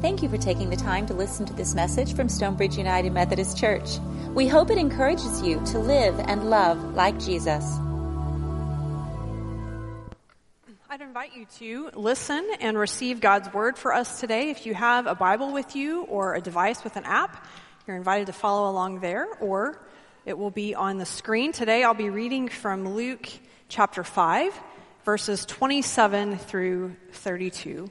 Thank you for taking the time to listen to this message from Stonebridge United Methodist Church. We hope it encourages you to live and love like Jesus. I'd invite you to listen and receive God's word for us today. If you have a Bible with you or a device with an app, you're invited to follow along there, or it will be on the screen. Today I'll be reading from Luke chapter 5, verses 27 through 32.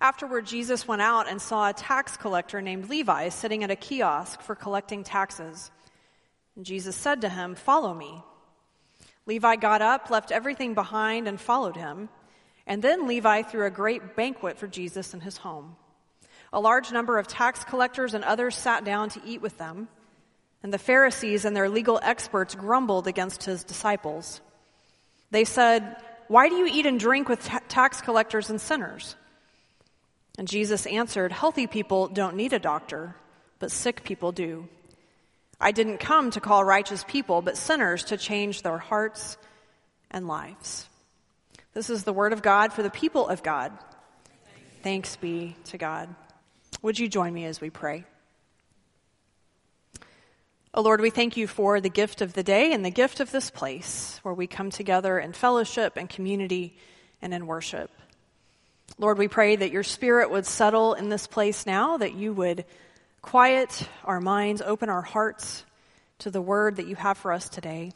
Afterward, Jesus went out and saw a tax collector named Levi sitting at a kiosk for collecting taxes. And Jesus said to him, Follow me. Levi got up, left everything behind, and followed him. And then Levi threw a great banquet for Jesus in his home. A large number of tax collectors and others sat down to eat with them. And the Pharisees and their legal experts grumbled against his disciples. They said, Why do you eat and drink with ta- tax collectors and sinners? And Jesus answered, Healthy people don't need a doctor, but sick people do. I didn't come to call righteous people, but sinners to change their hearts and lives. This is the word of God for the people of God. Thanks be to God. Would you join me as we pray? Oh Lord, we thank you for the gift of the day and the gift of this place where we come together in fellowship and community and in worship. Lord, we pray that your spirit would settle in this place now, that you would quiet our minds, open our hearts to the word that you have for us today.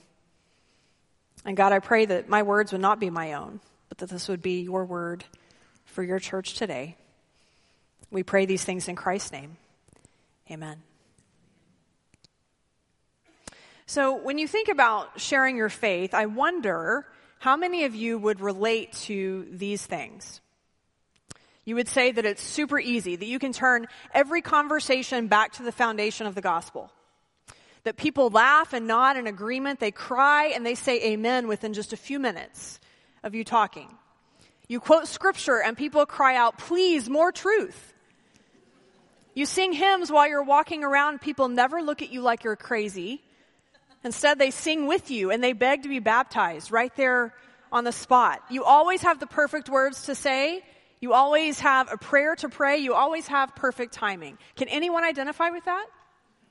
And God, I pray that my words would not be my own, but that this would be your word for your church today. We pray these things in Christ's name. Amen. So, when you think about sharing your faith, I wonder how many of you would relate to these things. You would say that it's super easy, that you can turn every conversation back to the foundation of the gospel. That people laugh and nod in agreement, they cry and they say amen within just a few minutes of you talking. You quote scripture and people cry out, please, more truth. You sing hymns while you're walking around, people never look at you like you're crazy. Instead, they sing with you and they beg to be baptized right there on the spot. You always have the perfect words to say you always have a prayer to pray. You always have perfect timing. Can anyone identify with that?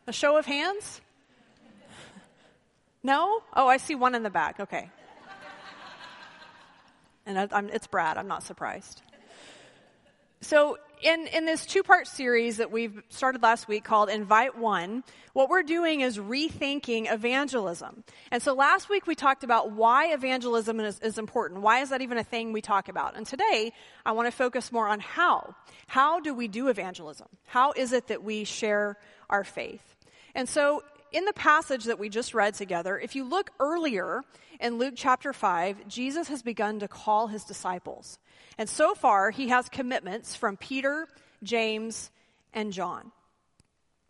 A show of hands? No? Oh, I see one in the back. Okay. And I, it's Brad. I'm not surprised. So, in, in this two part series that we've started last week called Invite One, what we're doing is rethinking evangelism. And so last week we talked about why evangelism is, is important. Why is that even a thing we talk about? And today I want to focus more on how. How do we do evangelism? How is it that we share our faith? And so in the passage that we just read together, if you look earlier in Luke chapter 5, Jesus has begun to call his disciples. And so far, he has commitments from Peter, James, and John.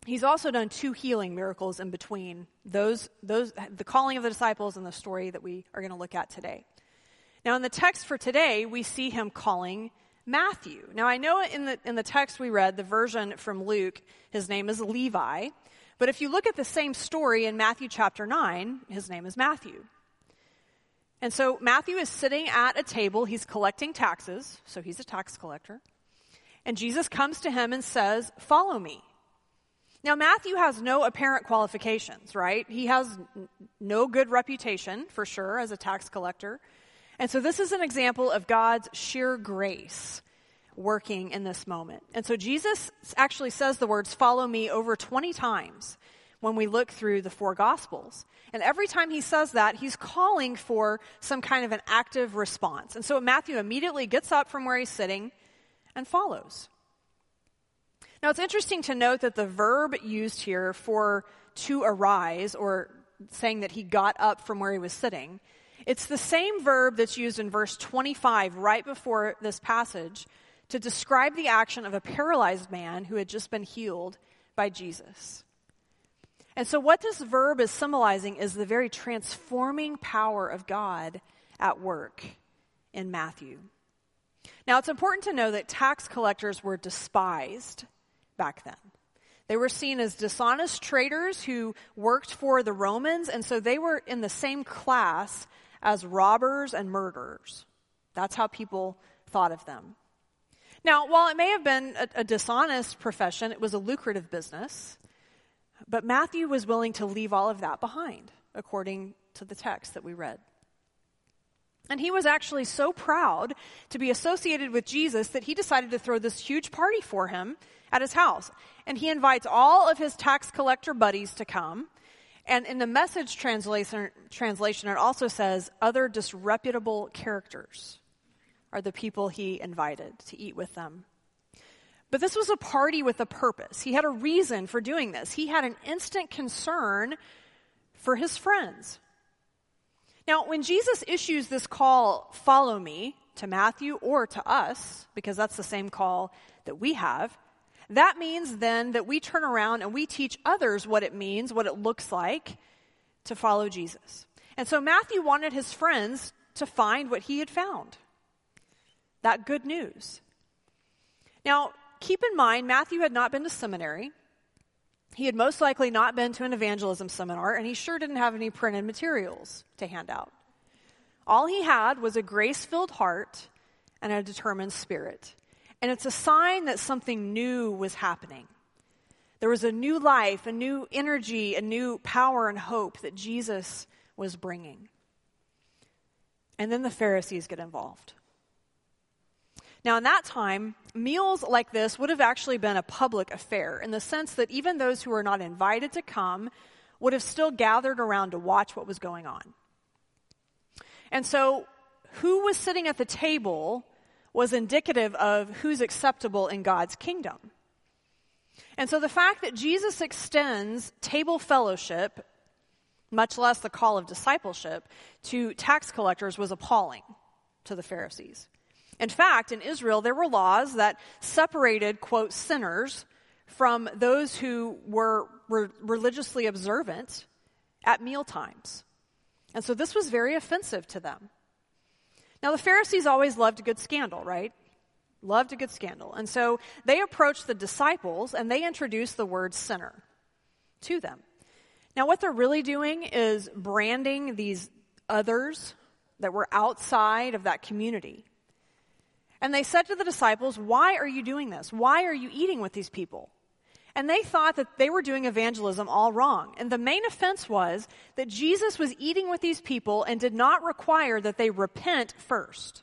He's also done two healing miracles in between those, those, the calling of the disciples and the story that we are going to look at today. Now, in the text for today, we see him calling Matthew. Now, I know in the, in the text we read, the version from Luke, his name is Levi. But if you look at the same story in Matthew chapter 9, his name is Matthew. And so Matthew is sitting at a table. He's collecting taxes, so he's a tax collector. And Jesus comes to him and says, Follow me. Now, Matthew has no apparent qualifications, right? He has no good reputation, for sure, as a tax collector. And so this is an example of God's sheer grace working in this moment. And so Jesus actually says the words, Follow me, over 20 times when we look through the four Gospels. And every time he says that, he's calling for some kind of an active response. And so Matthew immediately gets up from where he's sitting and follows. Now, it's interesting to note that the verb used here for to arise, or saying that he got up from where he was sitting, it's the same verb that's used in verse 25 right before this passage to describe the action of a paralyzed man who had just been healed by Jesus. And so, what this verb is symbolizing is the very transforming power of God at work in Matthew. Now, it's important to know that tax collectors were despised back then. They were seen as dishonest traders who worked for the Romans, and so they were in the same class as robbers and murderers. That's how people thought of them. Now, while it may have been a, a, dishonest profession, it was a lucrative business, but Matthew was willing to leave all of that behind, according to the text that we read. And he was actually so proud to be associated with Jesus that he decided to throw this huge party for him at his house. And he invites all of his tax collector buddies to come. And in the message translation, translation, it also says other disreputable characters are the people he invited to eat with them. But this was a party with a purpose. He had a reason for doing this. He had an instant concern for his friends. Now, when Jesus issues this call, follow me, to Matthew or to us, because that's the same call that we have, that means then that we turn around and we teach others what it means, what it looks like to follow Jesus. And so Matthew wanted his friends to find what he had found that good news. Now, keep in mind, Matthew had not been to seminary. He had most likely not been to an evangelism seminar, and he sure didn't have any printed materials to hand out. All he had was a grace filled heart and a determined spirit. And it's a sign that something new was happening. There was a new life, a new energy, a new power and hope that Jesus was bringing. And then the Pharisees get involved. Now, in that time, meals like this would have actually been a public affair in the sense that even those who were not invited to come would have still gathered around to watch what was going on. And so, who was sitting at the table was indicative of who's acceptable in God's kingdom. And so, the fact that Jesus extends table fellowship, much less the call of discipleship, to tax collectors was appalling to the Pharisees. In fact, in Israel, there were laws that separated, quote, sinners from those who were re- religiously observant at meal times. And so this was very offensive to them. Now, the Pharisees always loved a good scandal, right? Loved a good scandal. And so they approached the disciples and they introduced the word sinner to them. Now, what they're really doing is branding these others that were outside of that community and they said to the disciples, Why are you doing this? Why are you eating with these people? And they thought that they were doing evangelism all wrong. And the main offense was that Jesus was eating with these people and did not require that they repent first.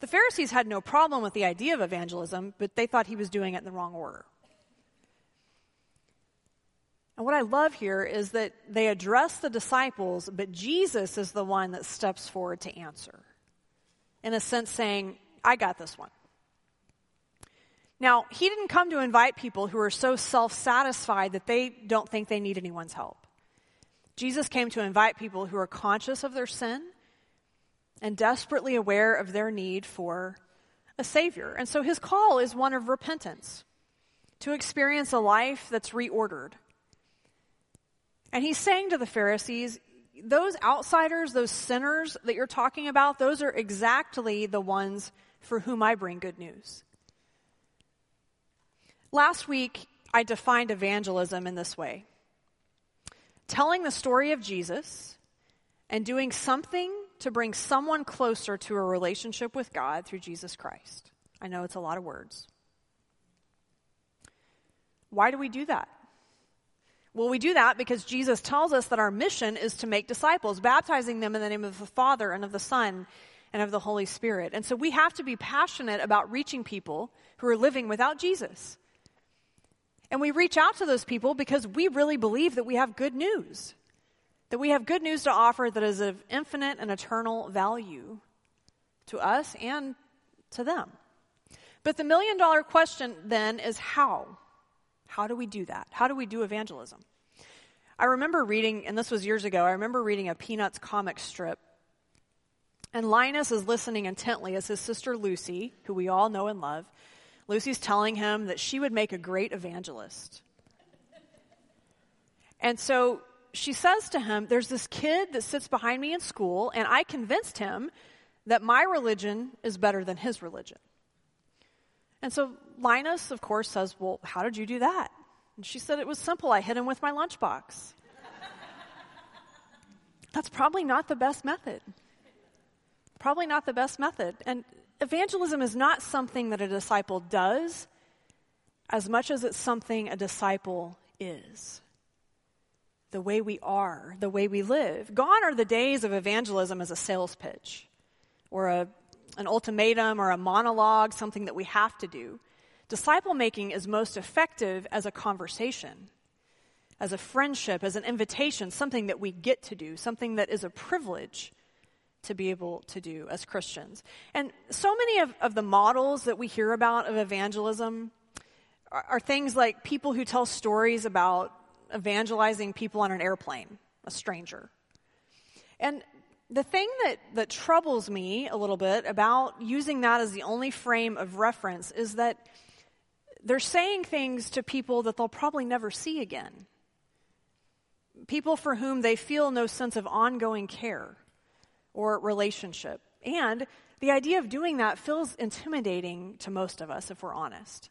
The Pharisees had no problem with the idea of evangelism, but they thought he was doing it in the wrong order. And what I love here is that they address the disciples, but Jesus is the one that steps forward to answer. In a sense, saying, I got this one. Now, he didn't come to invite people who are so self satisfied that they don't think they need anyone's help. Jesus came to invite people who are conscious of their sin and desperately aware of their need for a Savior. And so his call is one of repentance, to experience a life that's reordered. And he's saying to the Pharisees, those outsiders, those sinners that you're talking about, those are exactly the ones for whom I bring good news. Last week, I defined evangelism in this way telling the story of Jesus and doing something to bring someone closer to a relationship with God through Jesus Christ. I know it's a lot of words. Why do we do that? Well, we do that because Jesus tells us that our mission is to make disciples, baptizing them in the name of the Father and of the Son and of the Holy Spirit. And so we have to be passionate about reaching people who are living without Jesus. And we reach out to those people because we really believe that we have good news, that we have good news to offer that is of infinite and eternal value to us and to them. But the million dollar question then is how? How do we do that? How do we do evangelism? I remember reading, and this was years ago, I remember reading a Peanuts comic strip and Linus is listening intently as his sister Lucy, who we all know and love, Lucy's telling him that she would make a great evangelist. And so she says to him, There's this kid that sits behind me in school, and I convinced him that my religion is better than his religion. And so Linus, of course, says, Well, how did you do that? And she said, It was simple. I hit him with my lunchbox. That's probably not the best method probably not the best method. And evangelism is not something that a disciple does as much as it's something a disciple is. The way we are, the way we live. Gone are the days of evangelism as a sales pitch or a, an ultimatum or a monologue, something that we have to do. Disciple making is most effective as a conversation, as a friendship, as an invitation, something that we get to do, something that is a privilege to be able to do as Christians. And so many of, of the models that we hear about of evangelism are, are things like people who tell stories about evangelizing people on an airplane, a stranger. And the thing that, that troubles me a little bit about using that as the only frame of reference is that they're saying things to people that they'll probably never see again. People for whom they feel no sense of ongoing care or relationship. And the idea of doing that feels intimidating to most of us, if we're honest.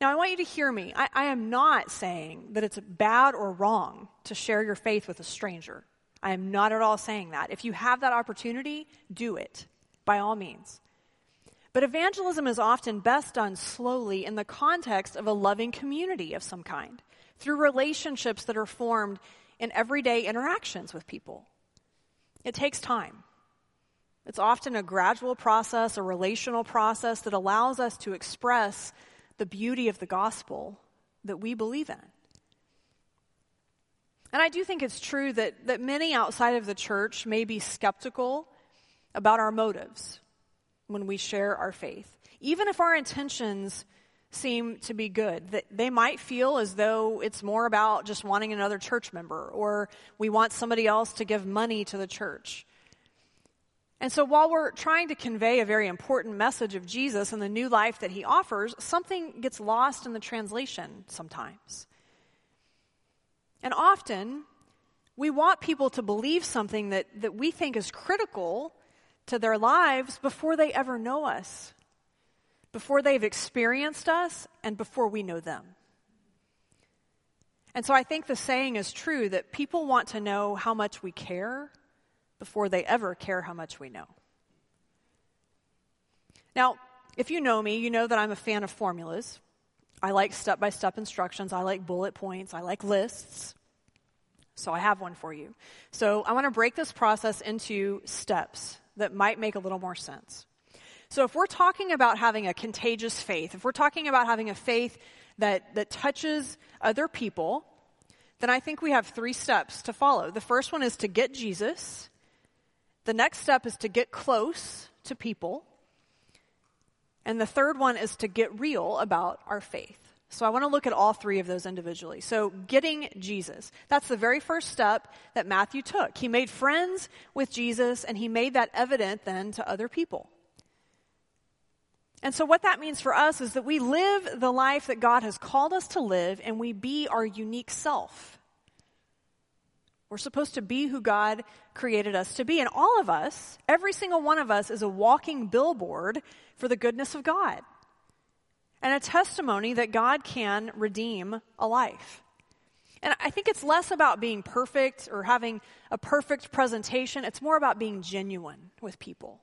Now, I want you to hear me. I, I, am not saying that it's bad or wrong to share your faith with a stranger. I am not at all saying that. If you have that opportunity, do it, by all means. But evangelism is often best done slowly in the context of a loving community of some kind, through relationships that are formed in everyday interactions with people. It takes time. It's often a gradual process, a relational process that allows us to express the beauty of the gospel that we believe in. And I do think it's true that, that many outside of the church may be skeptical about our motives when we share our faith. Even if our intentions seem to be good. That they might feel as though it's more about just wanting another church member or we want somebody else to give money to the church. And so while we're trying to convey a very important message of Jesus and the new life that he offers, something gets lost in the translation sometimes. And often, we want people to believe something that, that we think is critical to their lives before they ever know us before they've experienced us and before we know them. And so I think the saying is true that people want to know how much we care before they ever care how much we know. Now, if you know me, you know that I'm a fan of formulas. I like step by step instructions, I like bullet points, I like lists. So I have one for you. So I want to break this process into steps that might make a little more sense. So if we're talking about having a contagious faith, if we're talking about having a faith that, that touches other people, then I think we have three steps to follow. The first one is to get Jesus. The next step is to get close to people. And the third one is to get real about our faith. So I want to look at all three of those individually. So getting Jesus. That's the very first step that Matthew took. He made friends with Jesus and he made that evident then to other people. And so, what that means for us is that we live the life that God has called us to live and we be our unique self. We're supposed to be who God created us to be. And all of us, every single one of us, is a walking billboard for the goodness of God and a testimony that God can redeem a life. And I think it's less about being perfect or having a perfect presentation, it's more about being genuine with people.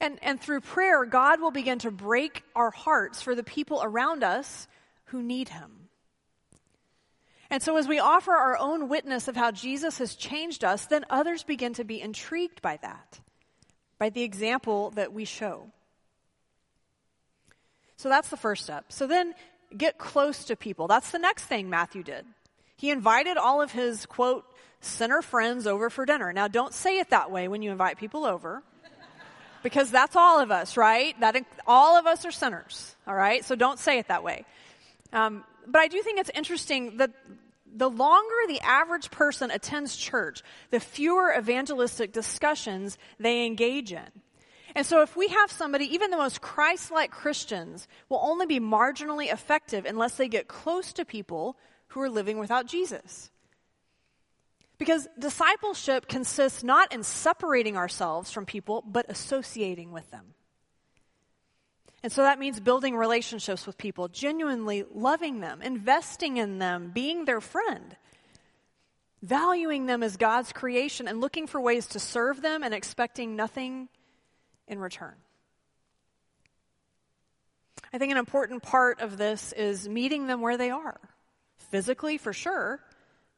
And, and through prayer, God will begin to break our hearts for the people around us who need Him. And so, as we offer our own witness of how Jesus has changed us, then others begin to be intrigued by that, by the example that we show. So, that's the first step. So, then get close to people. That's the next thing Matthew did. He invited all of his, quote, sinner friends over for dinner. Now, don't say it that way when you invite people over because that's all of us, right? That all of us are sinners, all right? So don't say it that way. Um, but I do think it's interesting that the longer the average person attends church, the fewer evangelistic discussions they engage in. And so if we have somebody, even the most Christ-like Christians will only be marginally effective unless they get close to people who are living without Jesus. Because discipleship consists not in separating ourselves from people, but associating with them. And so that means building relationships with people, genuinely loving them, investing in them, being their friend, valuing them as God's creation, and looking for ways to serve them and expecting nothing in return. I think an important part of this is meeting them where they are, physically for sure,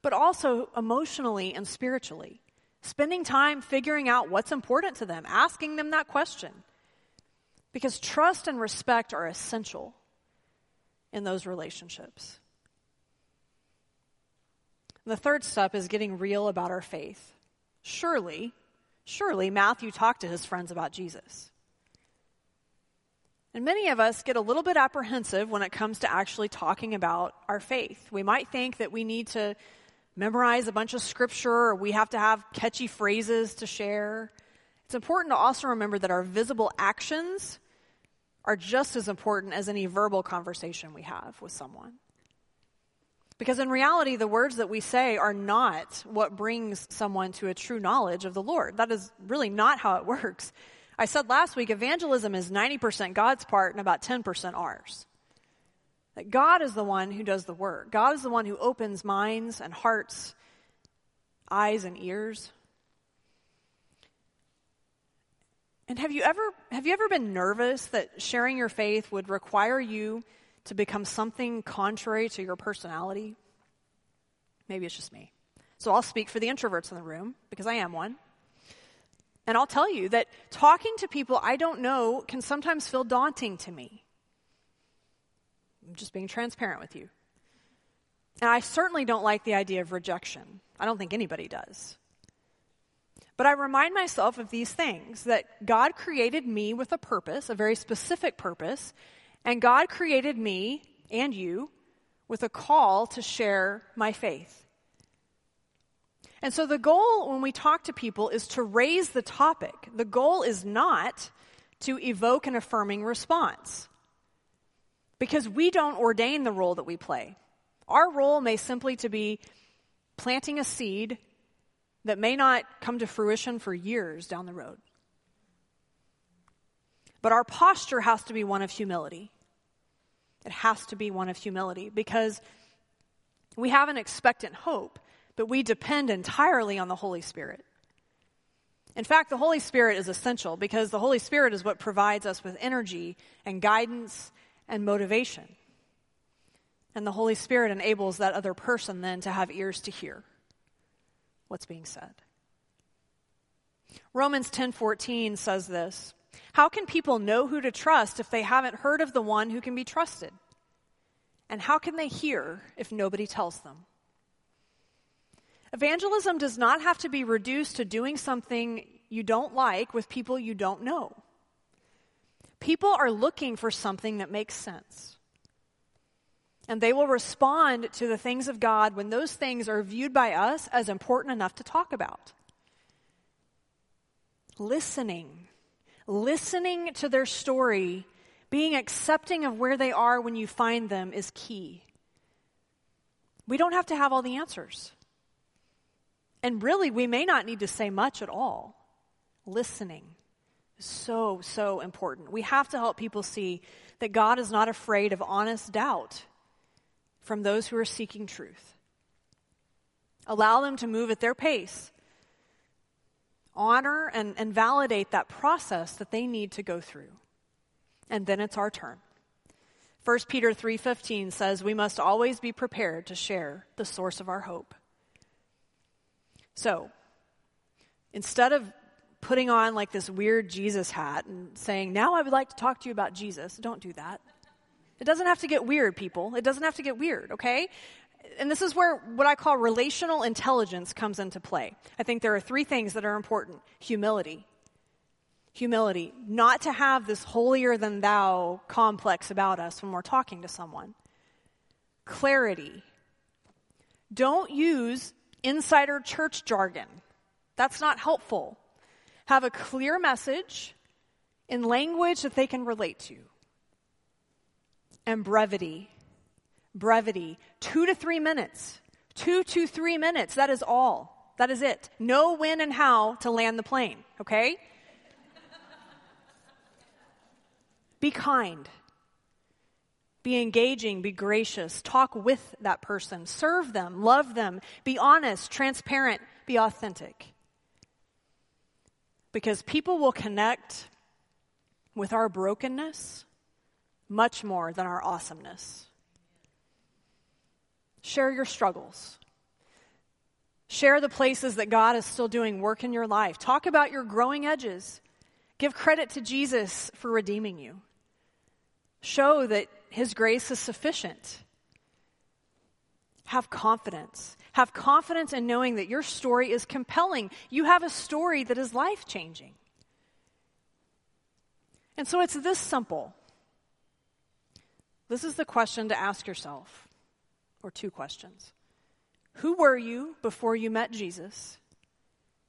but also emotionally and spiritually. Spending time figuring out what's important to them, asking them that question. Because trust and respect are essential in those relationships. The third step is getting real about our faith. Surely, surely Matthew talked to his friends about Jesus. And many of us get a little bit apprehensive when it comes to actually talking about our faith. We might think that we need to memorize a bunch of scripture or we have to have catchy phrases to share. It's important to also remember that our visible actions are just as important as any verbal conversation we have with someone. Because in reality, the words that we say are not what brings someone to a true knowledge of the Lord. That is really not how it works. I said last week, evangelism is 90% God's part and about 10% ours. That God is the one who does the work. God is the one who opens minds and hearts, eyes and ears. And have you ever have you ever been nervous that sharing your faith would require you to become something contrary to your personality? Maybe it's just me. So I'll speak for the introverts in the room because I am one. And I'll tell you that talking to people I don't know can sometimes feel daunting to me. I'm just being transparent with you. And I certainly don't like the idea of rejection. I don't think anybody does. But I remind myself of these things that God created me with a purpose, a very specific purpose, and God created me and you with a call to share my faith. And so the goal when we talk to people is to raise the topic. The goal is not to evoke an affirming response. Because we don't ordain the role that we play. Our role may simply to be planting a seed that may not come to fruition for years down the road. But our posture has to be one of humility. It has to be one of humility because we have an expectant hope but we depend entirely on the Holy Spirit. In fact, the Holy Spirit is essential because the Holy Spirit is what provides us with energy and guidance and motivation. And the Holy Spirit enables that other person then to have ears to hear what's being said. Romans 10:14 says this, "How can people know who to trust if they haven't heard of the one who can be trusted? And how can they hear if nobody tells them?" Evangelism does not have to be reduced to doing something you don't like with people you don't know. People are looking for something that makes sense. And they will respond to the things of God when those things are viewed by us as important enough to talk about. Listening, listening to their story, being accepting of where they are when you find them is key. We don't have to have all the answers. And really, we may not need to say much at all. Listening is so, so important. We have to help people see that God is not afraid of honest doubt from those who are seeking truth. Allow them to move at their pace. Honor and, and validate that process that they need to go through. And then it's our turn. 1 Peter 3:15 says we must always be prepared to share the source of our hope. So, instead of putting on like this weird Jesus hat and saying, Now I would like to talk to you about Jesus, don't do that. It doesn't have to get weird, people. It doesn't have to get weird, okay? And this is where what I call relational intelligence comes into play. I think there are three things that are important humility. Humility, not to have this holier than thou complex about us when we're talking to someone. Clarity. Don't use insider church jargon. That's not helpful. Have a clear message in language that they can relate to. And brevity. Brevity. Two to three minutes. Two to three minutes. That is all. That is it. Know when and how to land the plane, okay? Be kind. Be engaging, be gracious, talk with that person, serve them, love them, be honest, transparent, be authentic. Because people will connect with our brokenness much more than our awesomeness. Share your struggles. Share the places that God is still doing work in your life. Talk about your growing edges. Give credit to Jesus for redeeming you. Show that His grace is sufficient. Have confidence. Have confidence in knowing that your story is compelling. You have a story that is life changing. And so it's this simple. This is the question to ask yourself, or two questions. Who were you before you met Jesus?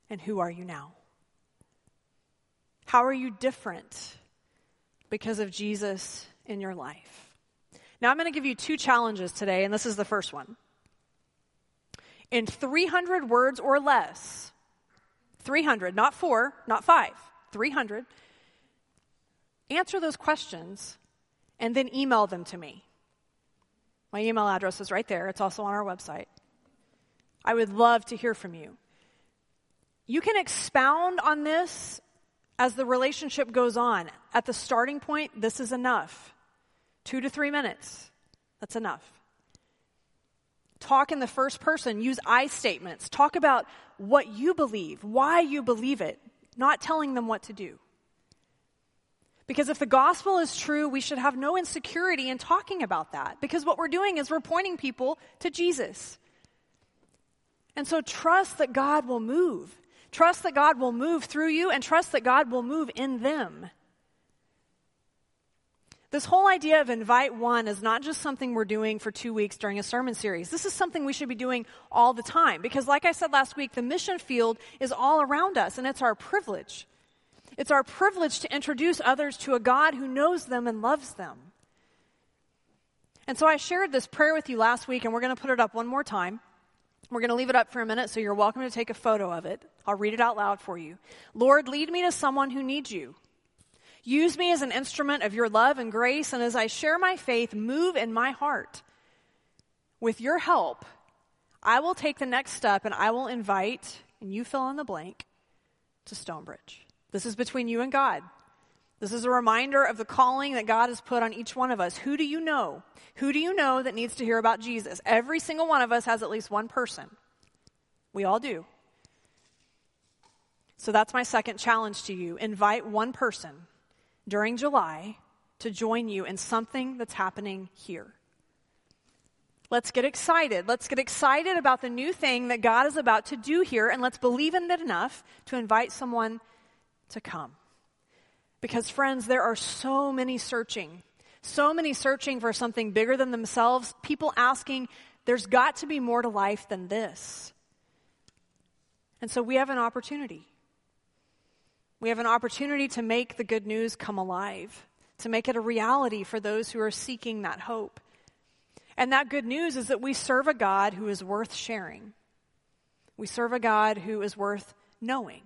And who are you now? How are you different because of Jesus in your life? Now, I'm going to give you two challenges today, and this is the first one. In 300 words or less, 300, not four, not five, 300, answer those questions and then email them to me. My email address is right there, it's also on our website. I would love to hear from you. You can expound on this as the relationship goes on. At the starting point, this is enough. Two to three minutes. That's enough. Talk in the first person. Use I statements. Talk about what you believe, why you believe it, not telling them what to do. Because if the gospel is true, we should have no insecurity in talking about that. Because what we're doing is we're pointing people to Jesus. And so trust that God will move. Trust that God will move through you and trust that God will move in them. This whole idea of invite one is not just something we're doing for two weeks during a sermon series. This is something we should be doing all the time because, like I said last week, the mission field is all around us and it's our privilege. It's our privilege to introduce others to a God who knows them and loves them. And so I shared this prayer with you last week, and we're going to put it up one more time. We're going to leave it up for a minute, so you're welcome to take a photo of it. I'll read it out loud for you. Lord, lead me to someone who needs you. Use me as an instrument of your love and grace, and as I share my faith, move in my heart. With your help, I will take the next step and I will invite, and you fill in the blank, to Stonebridge. This is between you and God. This is a reminder of the calling that God has put on each one of us. Who do you know? Who do you know that needs to hear about Jesus? Every single one of us has at least one person. We all do. So that's my second challenge to you. Invite one person during July to join you in something that's happening here. Let's get excited. Let's get excited about the new thing that God is about to do here, and let's believe in it enough to invite someone to come. Because, friends, there are so many searching, so many searching for something bigger than themselves, people asking, there's got to be more to life than this. And so we have an opportunity. We have an opportunity to make the good news come alive, to make it a reality for those who are seeking that hope. And that good news is that we serve a God who is worth sharing. We serve a God who is worth knowing.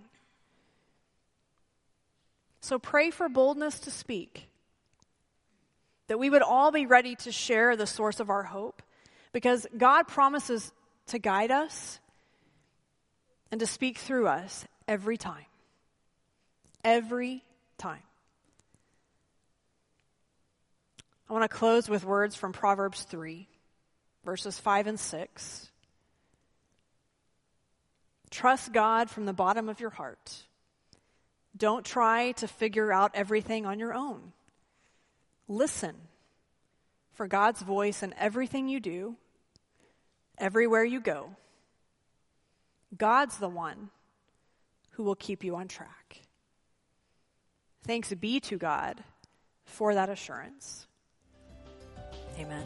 So pray for boldness to speak. That we would all be ready to share the source of our hope because God promises to guide us and to speak through us every time. Every time. I want to close with words from Proverbs 3, verses 5 and 6. Trust God from the bottom of your heart don't try to figure out everything on your own. Listen for God's voice in everything you do, everywhere you go. God's the one who will keep you on track. Thanks be to God for that assurance. Amen.